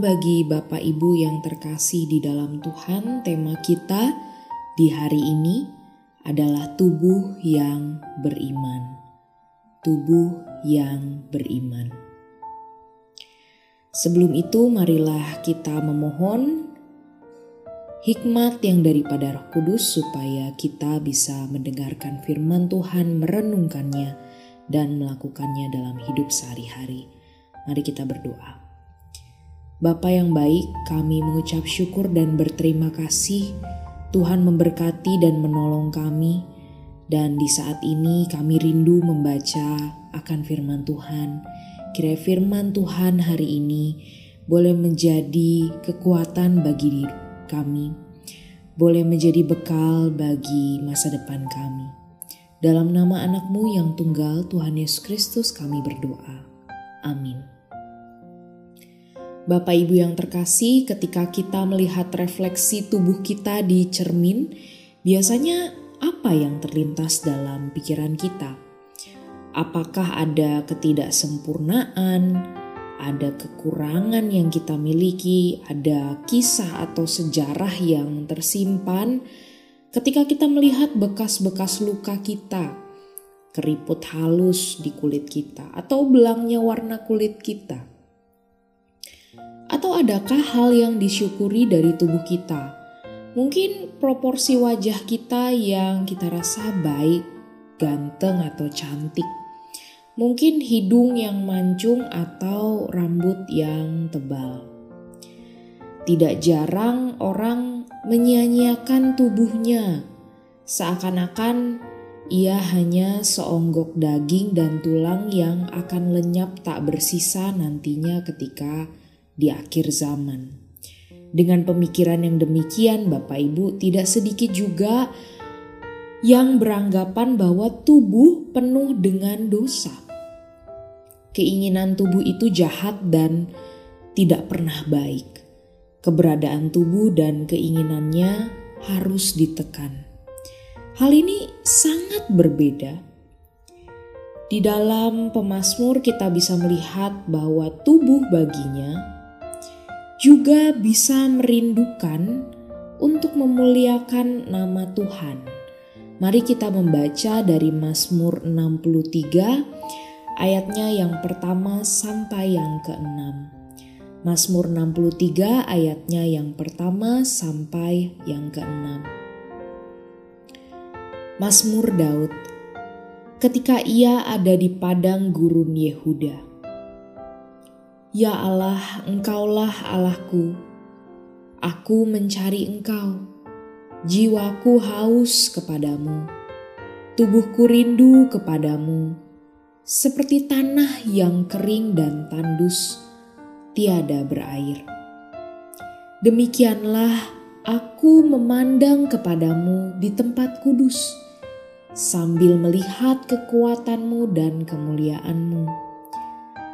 Bagi Bapak Ibu yang terkasih di dalam Tuhan. Tema kita di hari ini adalah tubuh yang beriman. Tubuh yang beriman. Sebelum itu, marilah kita memohon hikmat yang daripada Roh Kudus, supaya kita bisa mendengarkan firman Tuhan, merenungkannya, dan melakukannya dalam hidup sehari-hari. Mari kita berdoa. Bapa yang baik, kami mengucap syukur dan berterima kasih Tuhan memberkati dan menolong kami. Dan di saat ini kami rindu membaca akan firman Tuhan. Kira firman Tuhan hari ini boleh menjadi kekuatan bagi diri kami. Boleh menjadi bekal bagi masa depan kami. Dalam nama anakmu yang tunggal Tuhan Yesus Kristus kami berdoa. Amin. Bapak Ibu yang terkasih, ketika kita melihat refleksi tubuh kita di cermin, biasanya apa yang terlintas dalam pikiran kita? Apakah ada ketidaksempurnaan, ada kekurangan yang kita miliki, ada kisah atau sejarah yang tersimpan ketika kita melihat bekas-bekas luka kita, keriput halus di kulit kita, atau belangnya warna kulit kita? Adakah hal yang disyukuri dari tubuh kita? Mungkin proporsi wajah kita yang kita rasa baik, ganteng, atau cantik. Mungkin hidung yang mancung atau rambut yang tebal. Tidak jarang orang menyia-nyiakan tubuhnya, seakan-akan ia hanya seonggok daging dan tulang yang akan lenyap tak bersisa nantinya ketika di akhir zaman. Dengan pemikiran yang demikian, Bapak Ibu, tidak sedikit juga yang beranggapan bahwa tubuh penuh dengan dosa. Keinginan tubuh itu jahat dan tidak pernah baik. Keberadaan tubuh dan keinginannya harus ditekan. Hal ini sangat berbeda. Di dalam pemazmur, kita bisa melihat bahwa tubuh baginya juga bisa merindukan untuk memuliakan nama Tuhan. Mari kita membaca dari Mazmur 63 ayatnya yang pertama sampai yang keenam. Mazmur 63 ayatnya yang pertama sampai yang keenam. Mazmur Daud ketika ia ada di padang gurun Yehuda Ya Allah, Engkaulah Allahku. Aku mencari Engkau. Jiwaku haus kepadamu. Tubuhku rindu kepadamu. Seperti tanah yang kering dan tandus, tiada berair. Demikianlah aku memandang kepadamu di tempat kudus, sambil melihat kekuatanmu dan kemuliaanmu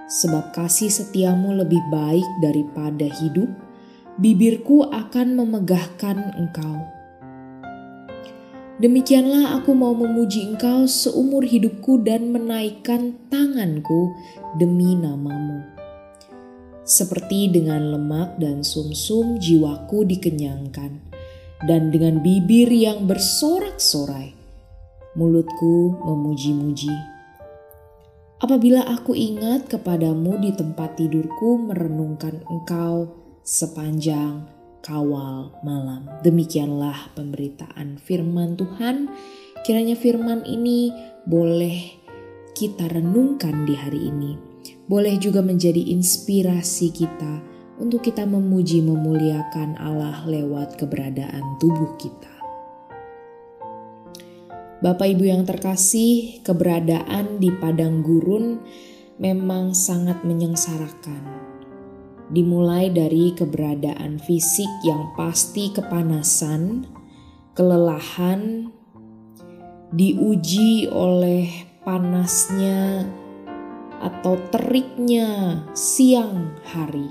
sebab kasih setiamu lebih baik daripada hidup, bibirku akan memegahkan engkau. Demikianlah aku mau memuji engkau seumur hidupku dan menaikkan tanganku demi namamu. Seperti dengan lemak dan sumsum jiwaku dikenyangkan, dan dengan bibir yang bersorak-sorai, mulutku memuji-muji. Apabila aku ingat kepadamu di tempat tidurku merenungkan engkau sepanjang kawal malam. Demikianlah pemberitaan firman Tuhan. Kiranya firman ini boleh kita renungkan di hari ini. Boleh juga menjadi inspirasi kita untuk kita memuji memuliakan Allah lewat keberadaan tubuh kita. Bapak Ibu yang terkasih, keberadaan di padang gurun memang sangat menyengsarakan. Dimulai dari keberadaan fisik yang pasti kepanasan, kelelahan, diuji oleh panasnya atau teriknya siang hari,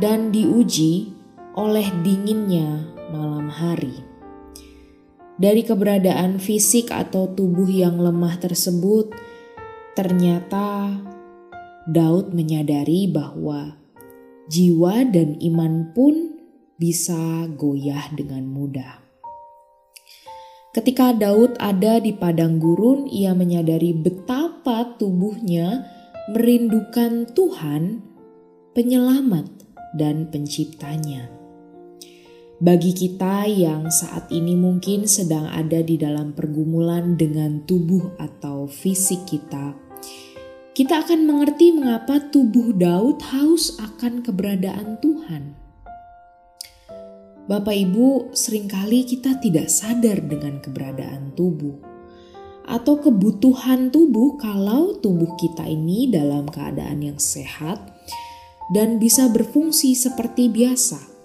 dan diuji oleh dinginnya malam hari. Dari keberadaan fisik atau tubuh yang lemah tersebut, ternyata Daud menyadari bahwa jiwa dan iman pun bisa goyah dengan mudah. Ketika Daud ada di padang gurun, ia menyadari betapa tubuhnya merindukan Tuhan, penyelamat, dan penciptanya. Bagi kita yang saat ini mungkin sedang ada di dalam pergumulan dengan tubuh atau fisik kita, kita akan mengerti mengapa tubuh Daud haus akan keberadaan Tuhan. Bapak Ibu, sering kali kita tidak sadar dengan keberadaan tubuh atau kebutuhan tubuh kalau tubuh kita ini dalam keadaan yang sehat dan bisa berfungsi seperti biasa.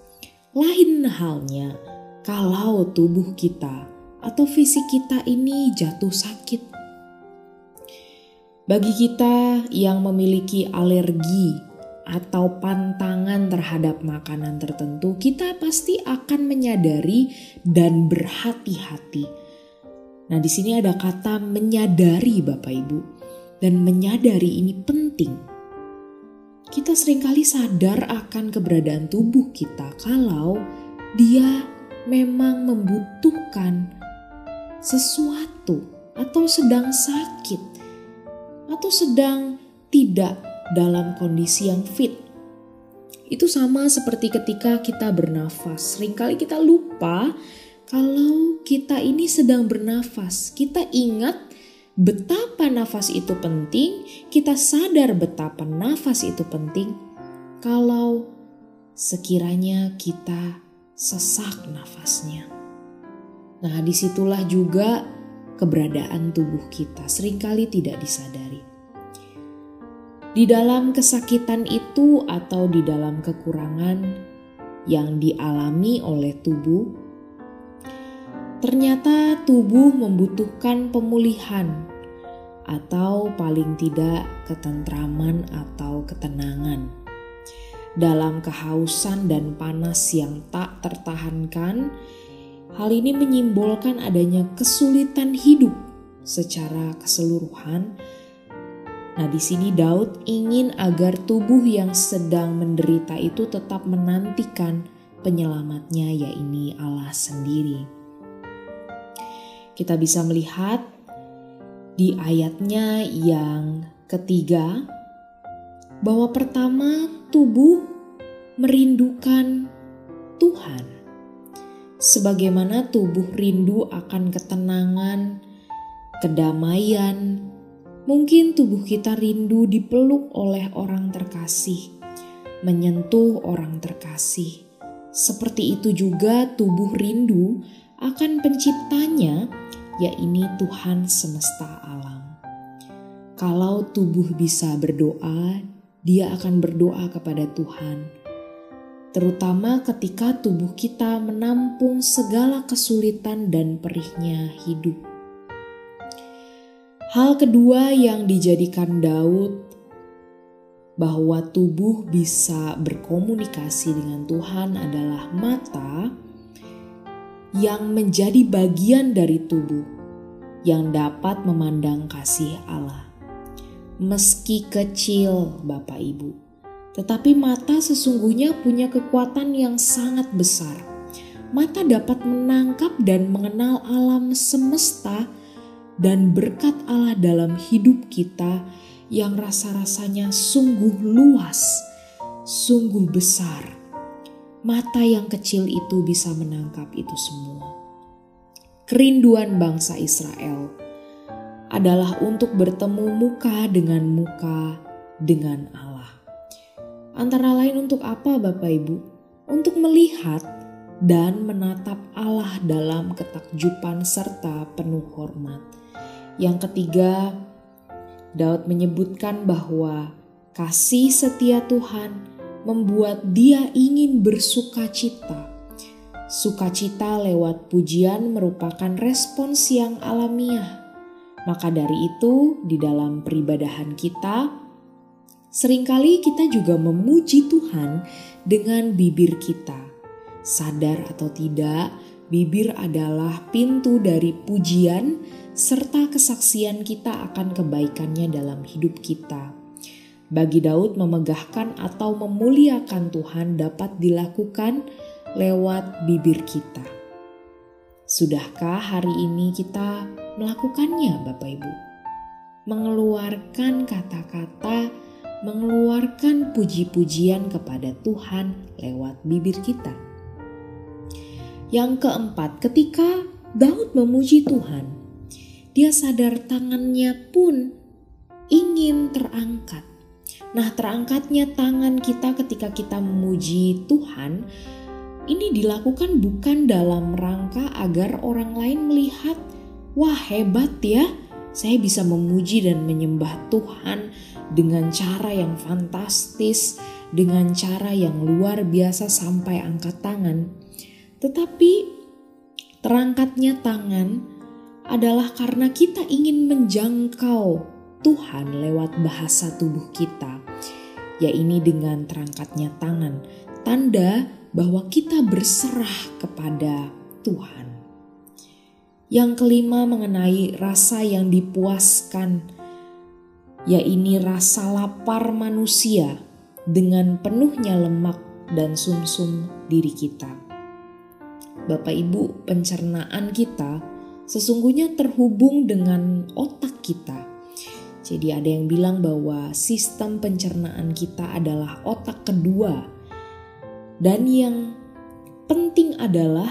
Lain halnya kalau tubuh kita atau fisik kita ini jatuh sakit. Bagi kita yang memiliki alergi atau pantangan terhadap makanan tertentu, kita pasti akan menyadari dan berhati-hati. Nah, di sini ada kata menyadari, Bapak Ibu, dan menyadari ini penting. Kita sering kali sadar akan keberadaan tubuh kita kalau dia memang membutuhkan sesuatu atau sedang sakit atau sedang tidak dalam kondisi yang fit. Itu sama seperti ketika kita bernafas. Seringkali kita lupa kalau kita ini sedang bernafas. Kita ingat betapa nafas itu penting, kita sadar betapa nafas itu penting. Kalau sekiranya kita sesak nafasnya. Nah, di situlah juga keberadaan tubuh kita sering kali tidak disadari. Di dalam kesakitan itu atau di dalam kekurangan yang dialami oleh tubuh, ternyata tubuh membutuhkan pemulihan atau paling tidak ketentraman atau ketenangan. Dalam kehausan dan panas yang tak tertahankan, hal ini menyimbolkan adanya kesulitan hidup secara keseluruhan Nah, di sini Daud ingin agar tubuh yang sedang menderita itu tetap menantikan penyelamatnya, yaitu Allah sendiri. Kita bisa melihat di ayatnya yang ketiga bahwa pertama tubuh merindukan Tuhan. Sebagaimana tubuh rindu akan ketenangan, kedamaian, Mungkin tubuh kita rindu dipeluk oleh orang terkasih, menyentuh orang terkasih. Seperti itu juga tubuh rindu akan penciptanya, yaitu Tuhan semesta alam. Kalau tubuh bisa berdoa, dia akan berdoa kepada Tuhan, terutama ketika tubuh kita menampung segala kesulitan dan perihnya hidup. Hal kedua yang dijadikan Daud bahwa tubuh bisa berkomunikasi dengan Tuhan adalah mata yang menjadi bagian dari tubuh yang dapat memandang kasih Allah. Meski kecil, Bapak Ibu, tetapi mata sesungguhnya punya kekuatan yang sangat besar. Mata dapat menangkap dan mengenal alam semesta dan berkat Allah dalam hidup kita yang rasa-rasanya sungguh luas, sungguh besar. Mata yang kecil itu bisa menangkap itu semua. Kerinduan bangsa Israel adalah untuk bertemu muka dengan muka dengan Allah. Antara lain untuk apa Bapak Ibu? Untuk melihat dan menatap Allah dalam ketakjuban serta penuh hormat yang ketiga, Daud menyebutkan bahwa kasih setia Tuhan membuat dia ingin bersuka cita. Sukacita lewat pujian merupakan respons yang alamiah. Maka dari itu, di dalam peribadahan kita, sering kali kita juga memuji Tuhan dengan bibir kita. Sadar atau tidak, bibir adalah pintu dari pujian serta kesaksian kita akan kebaikannya dalam hidup kita. Bagi Daud, memegahkan atau memuliakan Tuhan dapat dilakukan lewat bibir kita. Sudahkah hari ini kita melakukannya, Bapak Ibu? Mengeluarkan kata-kata, mengeluarkan puji-pujian kepada Tuhan lewat bibir kita. Yang keempat, ketika Daud memuji Tuhan, dia sadar tangannya pun ingin terangkat. Nah, terangkatnya tangan kita ketika kita memuji Tuhan ini dilakukan bukan dalam rangka agar orang lain melihat, "Wah, hebat ya! Saya bisa memuji dan menyembah Tuhan dengan cara yang fantastis, dengan cara yang luar biasa sampai angkat tangan." Tetapi terangkatnya tangan adalah karena kita ingin menjangkau Tuhan lewat bahasa tubuh kita, yaitu dengan terangkatnya tangan, tanda bahwa kita berserah kepada Tuhan. Yang kelima mengenai rasa yang dipuaskan, yaitu rasa lapar manusia dengan penuhnya lemak dan sumsum -sum diri kita. Bapak Ibu, pencernaan kita sesungguhnya terhubung dengan otak kita. Jadi ada yang bilang bahwa sistem pencernaan kita adalah otak kedua. Dan yang penting adalah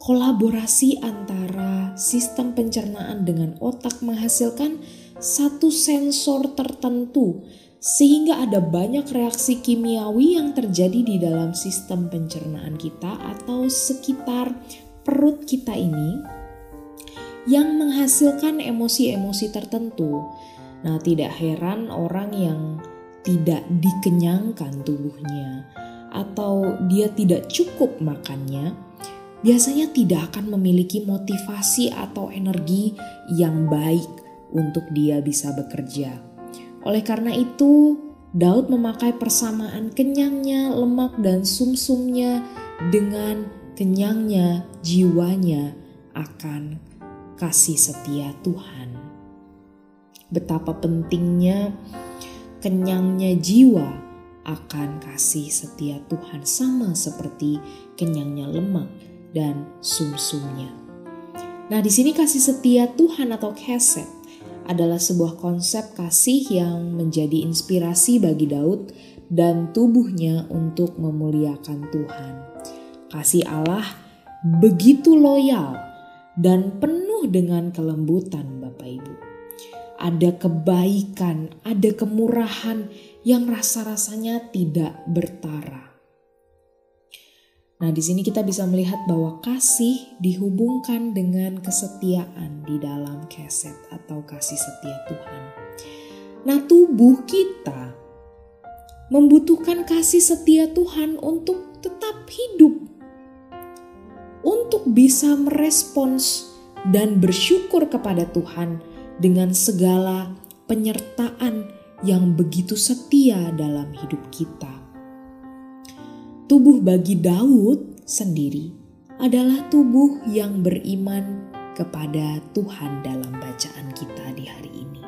kolaborasi antara sistem pencernaan dengan otak menghasilkan satu sensor tertentu sehingga ada banyak reaksi kimiawi yang terjadi di dalam sistem pencernaan kita atau sekitar perut kita ini yang menghasilkan emosi-emosi tertentu. Nah, tidak heran orang yang tidak dikenyangkan tubuhnya atau dia tidak cukup makannya, biasanya tidak akan memiliki motivasi atau energi yang baik untuk dia bisa bekerja. Oleh karena itu, Daud memakai persamaan kenyangnya lemak dan sumsumnya dengan kenyangnya jiwanya akan kasih setia Tuhan. Betapa pentingnya kenyangnya jiwa akan kasih setia Tuhan sama seperti kenyangnya lemak dan sumsumnya. Nah, di sini kasih setia Tuhan atau keset adalah sebuah konsep kasih yang menjadi inspirasi bagi Daud dan tubuhnya untuk memuliakan Tuhan. Kasih Allah begitu loyal dan penuh dengan kelembutan Bapak Ibu. Ada kebaikan, ada kemurahan yang rasa-rasanya tidak bertara. Nah, di sini kita bisa melihat bahwa kasih dihubungkan dengan kesetiaan di dalam keset atau kasih setia Tuhan. Nah, tubuh kita membutuhkan kasih setia Tuhan untuk tetap hidup untuk bisa merespons dan bersyukur kepada Tuhan dengan segala penyertaan yang begitu setia dalam hidup kita. Tubuh bagi Daud sendiri adalah tubuh yang beriman kepada Tuhan dalam bacaan kita di hari ini.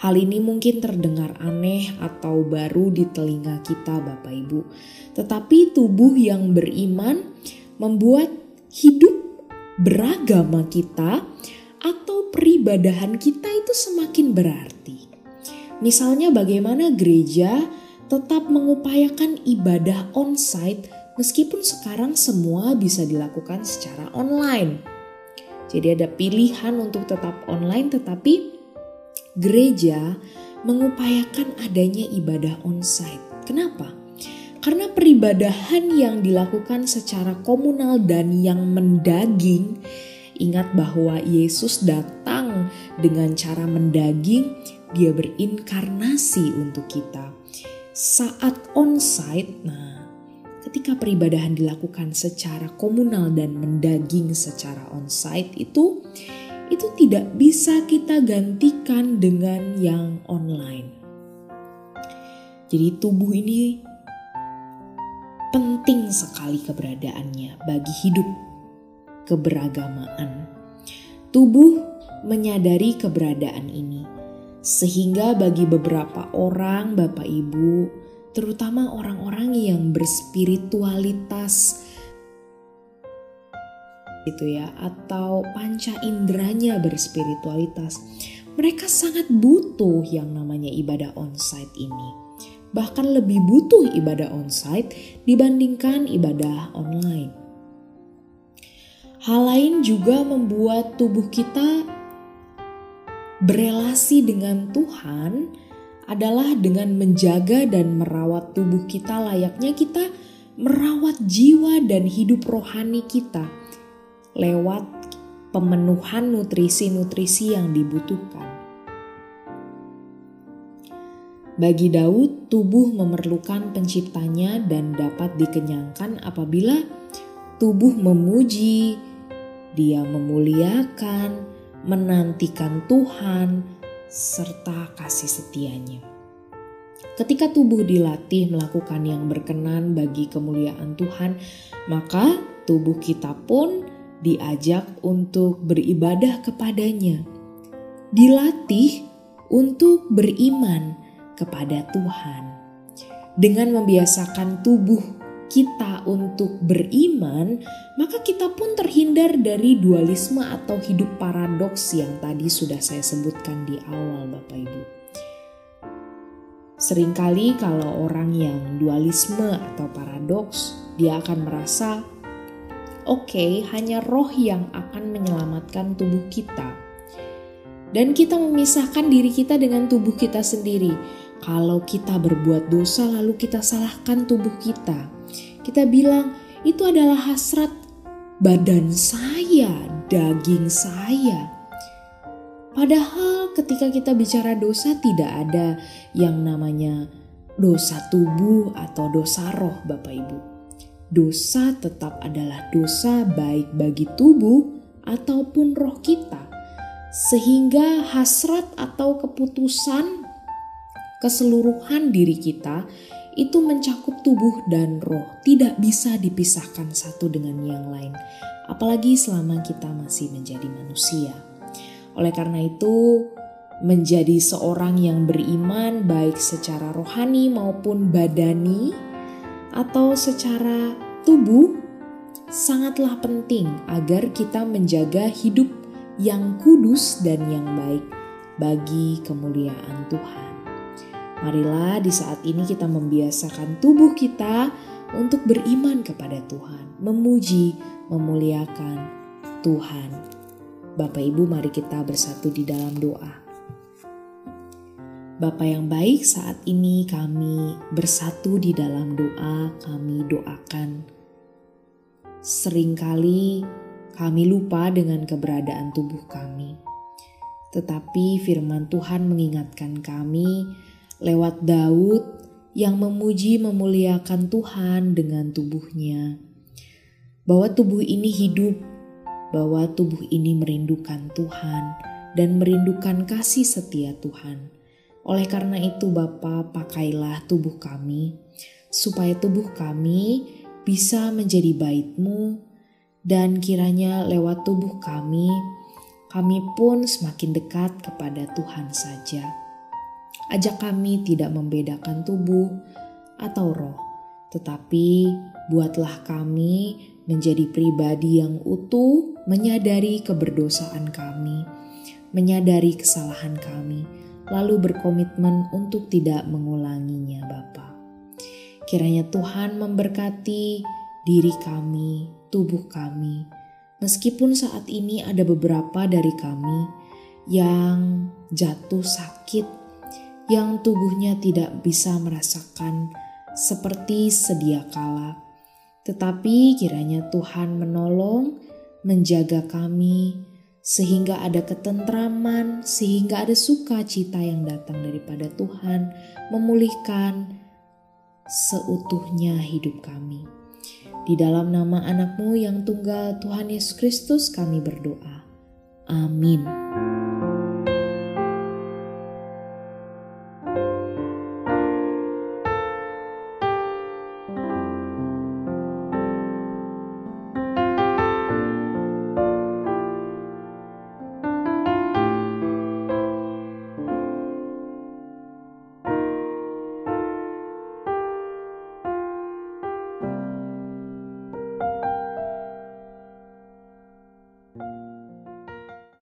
Hal ini mungkin terdengar aneh atau baru di telinga kita, Bapak Ibu, tetapi tubuh yang beriman membuat hidup beragama kita atau peribadahan kita itu semakin berarti. Misalnya bagaimana gereja tetap mengupayakan ibadah on-site meskipun sekarang semua bisa dilakukan secara online. Jadi ada pilihan untuk tetap online tetapi gereja mengupayakan adanya ibadah on-site. Kenapa? Karena peribadahan yang dilakukan secara komunal dan yang mendaging, ingat bahwa Yesus datang dengan cara mendaging, dia berinkarnasi untuk kita. Saat on-site, nah ketika peribadahan dilakukan secara komunal dan mendaging secara on-site itu, itu tidak bisa kita gantikan dengan yang online. Jadi tubuh ini penting sekali keberadaannya bagi hidup keberagamaan. Tubuh menyadari keberadaan ini, Sehingga bagi beberapa orang, Bapak Ibu, terutama orang-orang yang berspiritualitas gitu ya atau panca inderanya berspiritualitas mereka sangat butuh yang namanya ibadah onsite ini bahkan lebih butuh ibadah onsite dibandingkan ibadah online hal lain juga membuat tubuh kita berelasi dengan Tuhan adalah dengan menjaga dan merawat tubuh kita layaknya kita merawat jiwa dan hidup rohani kita lewat pemenuhan nutrisi-nutrisi yang dibutuhkan. Bagi Daud, tubuh memerlukan penciptanya dan dapat dikenyangkan apabila tubuh memuji, dia memuliakan, menantikan Tuhan, serta kasih setianya. Ketika tubuh dilatih melakukan yang berkenan bagi kemuliaan Tuhan, maka tubuh kita pun diajak untuk beribadah kepadanya, dilatih untuk beriman kepada Tuhan. Dengan membiasakan tubuh kita untuk beriman, maka kita pun terhindar dari dualisme atau hidup paradoks yang tadi sudah saya sebutkan di awal, Bapak Ibu. Seringkali, kalau orang yang dualisme atau paradoks, dia akan merasa oke, okay, hanya roh yang akan menyelamatkan tubuh kita. Dan kita memisahkan diri kita dengan tubuh kita sendiri. Kalau kita berbuat dosa, lalu kita salahkan tubuh kita. Kita bilang, "Itu adalah hasrat badan saya, daging saya." Padahal, ketika kita bicara dosa, tidak ada yang namanya dosa tubuh atau dosa roh, Bapak Ibu dosa tetap adalah dosa baik bagi tubuh ataupun roh kita. Sehingga hasrat atau keputusan keseluruhan diri kita itu mencakup tubuh dan roh, tidak bisa dipisahkan satu dengan yang lain, apalagi selama kita masih menjadi manusia. Oleh karena itu, menjadi seorang yang beriman, baik secara rohani maupun badani, atau secara tubuh sangatlah penting agar kita menjaga hidup yang kudus dan yang baik bagi kemuliaan Tuhan. Marilah di saat ini kita membiasakan tubuh kita untuk beriman kepada Tuhan, memuji, memuliakan Tuhan. Bapak Ibu, mari kita bersatu di dalam doa. Bapa yang baik, saat ini kami bersatu di dalam doa, kami doakan. Seringkali kami lupa dengan keberadaan tubuh kami. Tetapi firman Tuhan mengingatkan kami lewat Daud yang memuji memuliakan Tuhan dengan tubuhnya. Bahwa tubuh ini hidup, bahwa tubuh ini merindukan Tuhan dan merindukan kasih setia Tuhan. Oleh karena itu Bapa pakailah tubuh kami, supaya tubuh kami bisa menjadi baitmu dan kiranya lewat tubuh kami, kami pun semakin dekat kepada Tuhan saja. Ajak kami tidak membedakan tubuh atau roh, tetapi buatlah kami menjadi pribadi yang utuh, menyadari keberdosaan kami, menyadari kesalahan kami, lalu berkomitmen untuk tidak mengulanginya Bapa. Kiranya Tuhan memberkati diri kami, tubuh kami, meskipun saat ini ada beberapa dari kami yang jatuh sakit, yang tubuhnya tidak bisa merasakan seperti sedia kala. Tetapi kiranya Tuhan menolong, menjaga kami, sehingga ada ketentraman, sehingga ada sukacita yang datang daripada Tuhan, memulihkan seutuhnya hidup kami. Di dalam nama anakmu yang tunggal Tuhan Yesus Kristus kami berdoa. Amin.